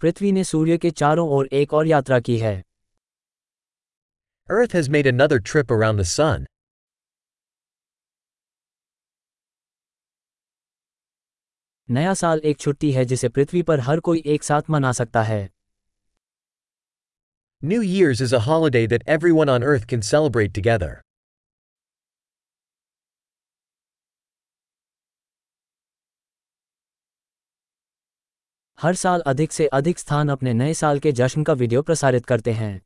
पृथ्वी ने सूर्य के चारों ओर एक और यात्रा की है Earth has made another trip around the sun. नया साल एक छुट्टी है जिसे पृथ्वी पर हर कोई एक साथ मना सकता है New Year's is a holiday that everyone on Earth can celebrate together. हर साल अधिक से अधिक स्थान अपने नए साल के जश्न का वीडियो प्रसारित करते हैं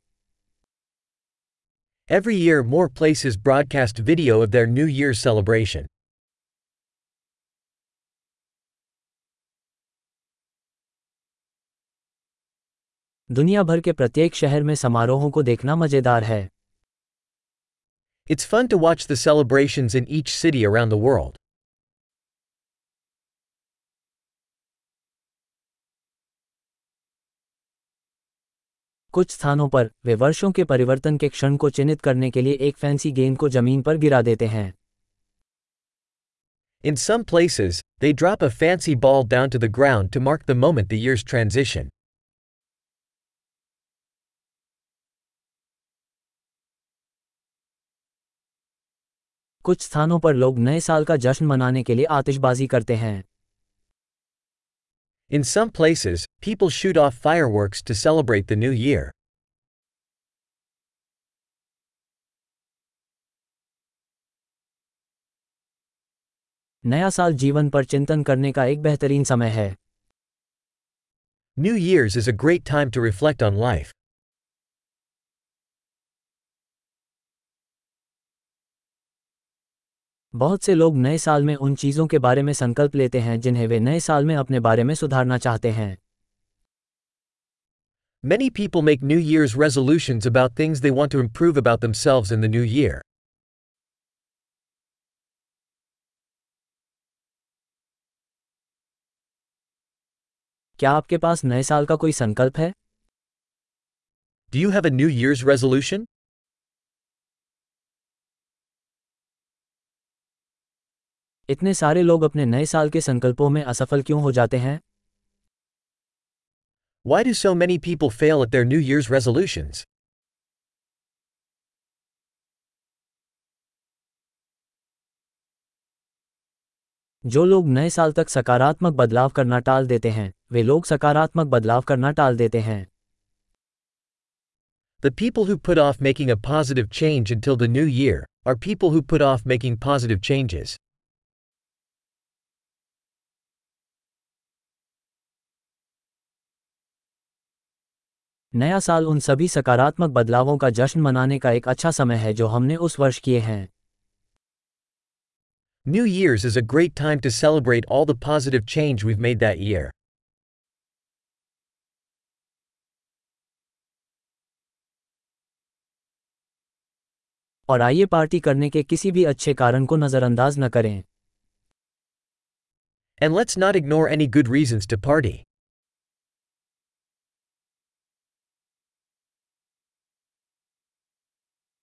Every year, more places broadcast video of their New Year's celebration. दुनिया भर के प्रत्येक शहर में समारोहों को देखना मज़ेदार है It's fun to watch the celebrations in each city around the world. कुछ स्थानों पर वे वर्षों के परिवर्तन के क्षण को चिन्हित करने के लिए एक फैंसी गेंद को ज़मीन पर गिरा देते हैं In some places, they drop a fancy ball down to the ground to mark the moment the year's transition. कुछ स्थानों पर लोग नए साल का जश्न मनाने के लिए आतिशबाजी करते हैं In some places, People shoot off fireworks to celebrate the new year. नया साल जीवन पर चिंतन करने का एक बेहतरीन समय है। New year's is a great time to reflect on life बहुत से लोग नए साल में उन चीज़ों के बारे में संकल्प लेते हैं जिन्हें वे नए साल में अपने बारे में सुधारना चाहते हैं। Many people make New Year's resolutions about things they want to improve about themselves in the new year. क्या आपके पास नए साल का कोई संकल्प है Do you have a New Year's resolution? इतने सारे लोग अपने नए साल के संकल्पों में असफल क्यों हो जाते हैं Why do so many people fail at their New Year's resolutions? जो लोग नए साल तक सकारात्मक बदलाव करना टाल देते हैं वे लोग सकारात्मक बदलाव करना टाल देते हैं The people who put off making a positive change until the new year are people who put off making positive changes. नया साल उन सभी सकारात्मक बदलावों का जश्न मनाने का एक अच्छा समय है जो हमने उस वर्ष किए हैं। New year's is a great time to celebrate all the positive change we made that year और आइए पार्टी करने के किसी भी अच्छे कारण को नजरअंदाज न करें। And let's not ignore any good reason to party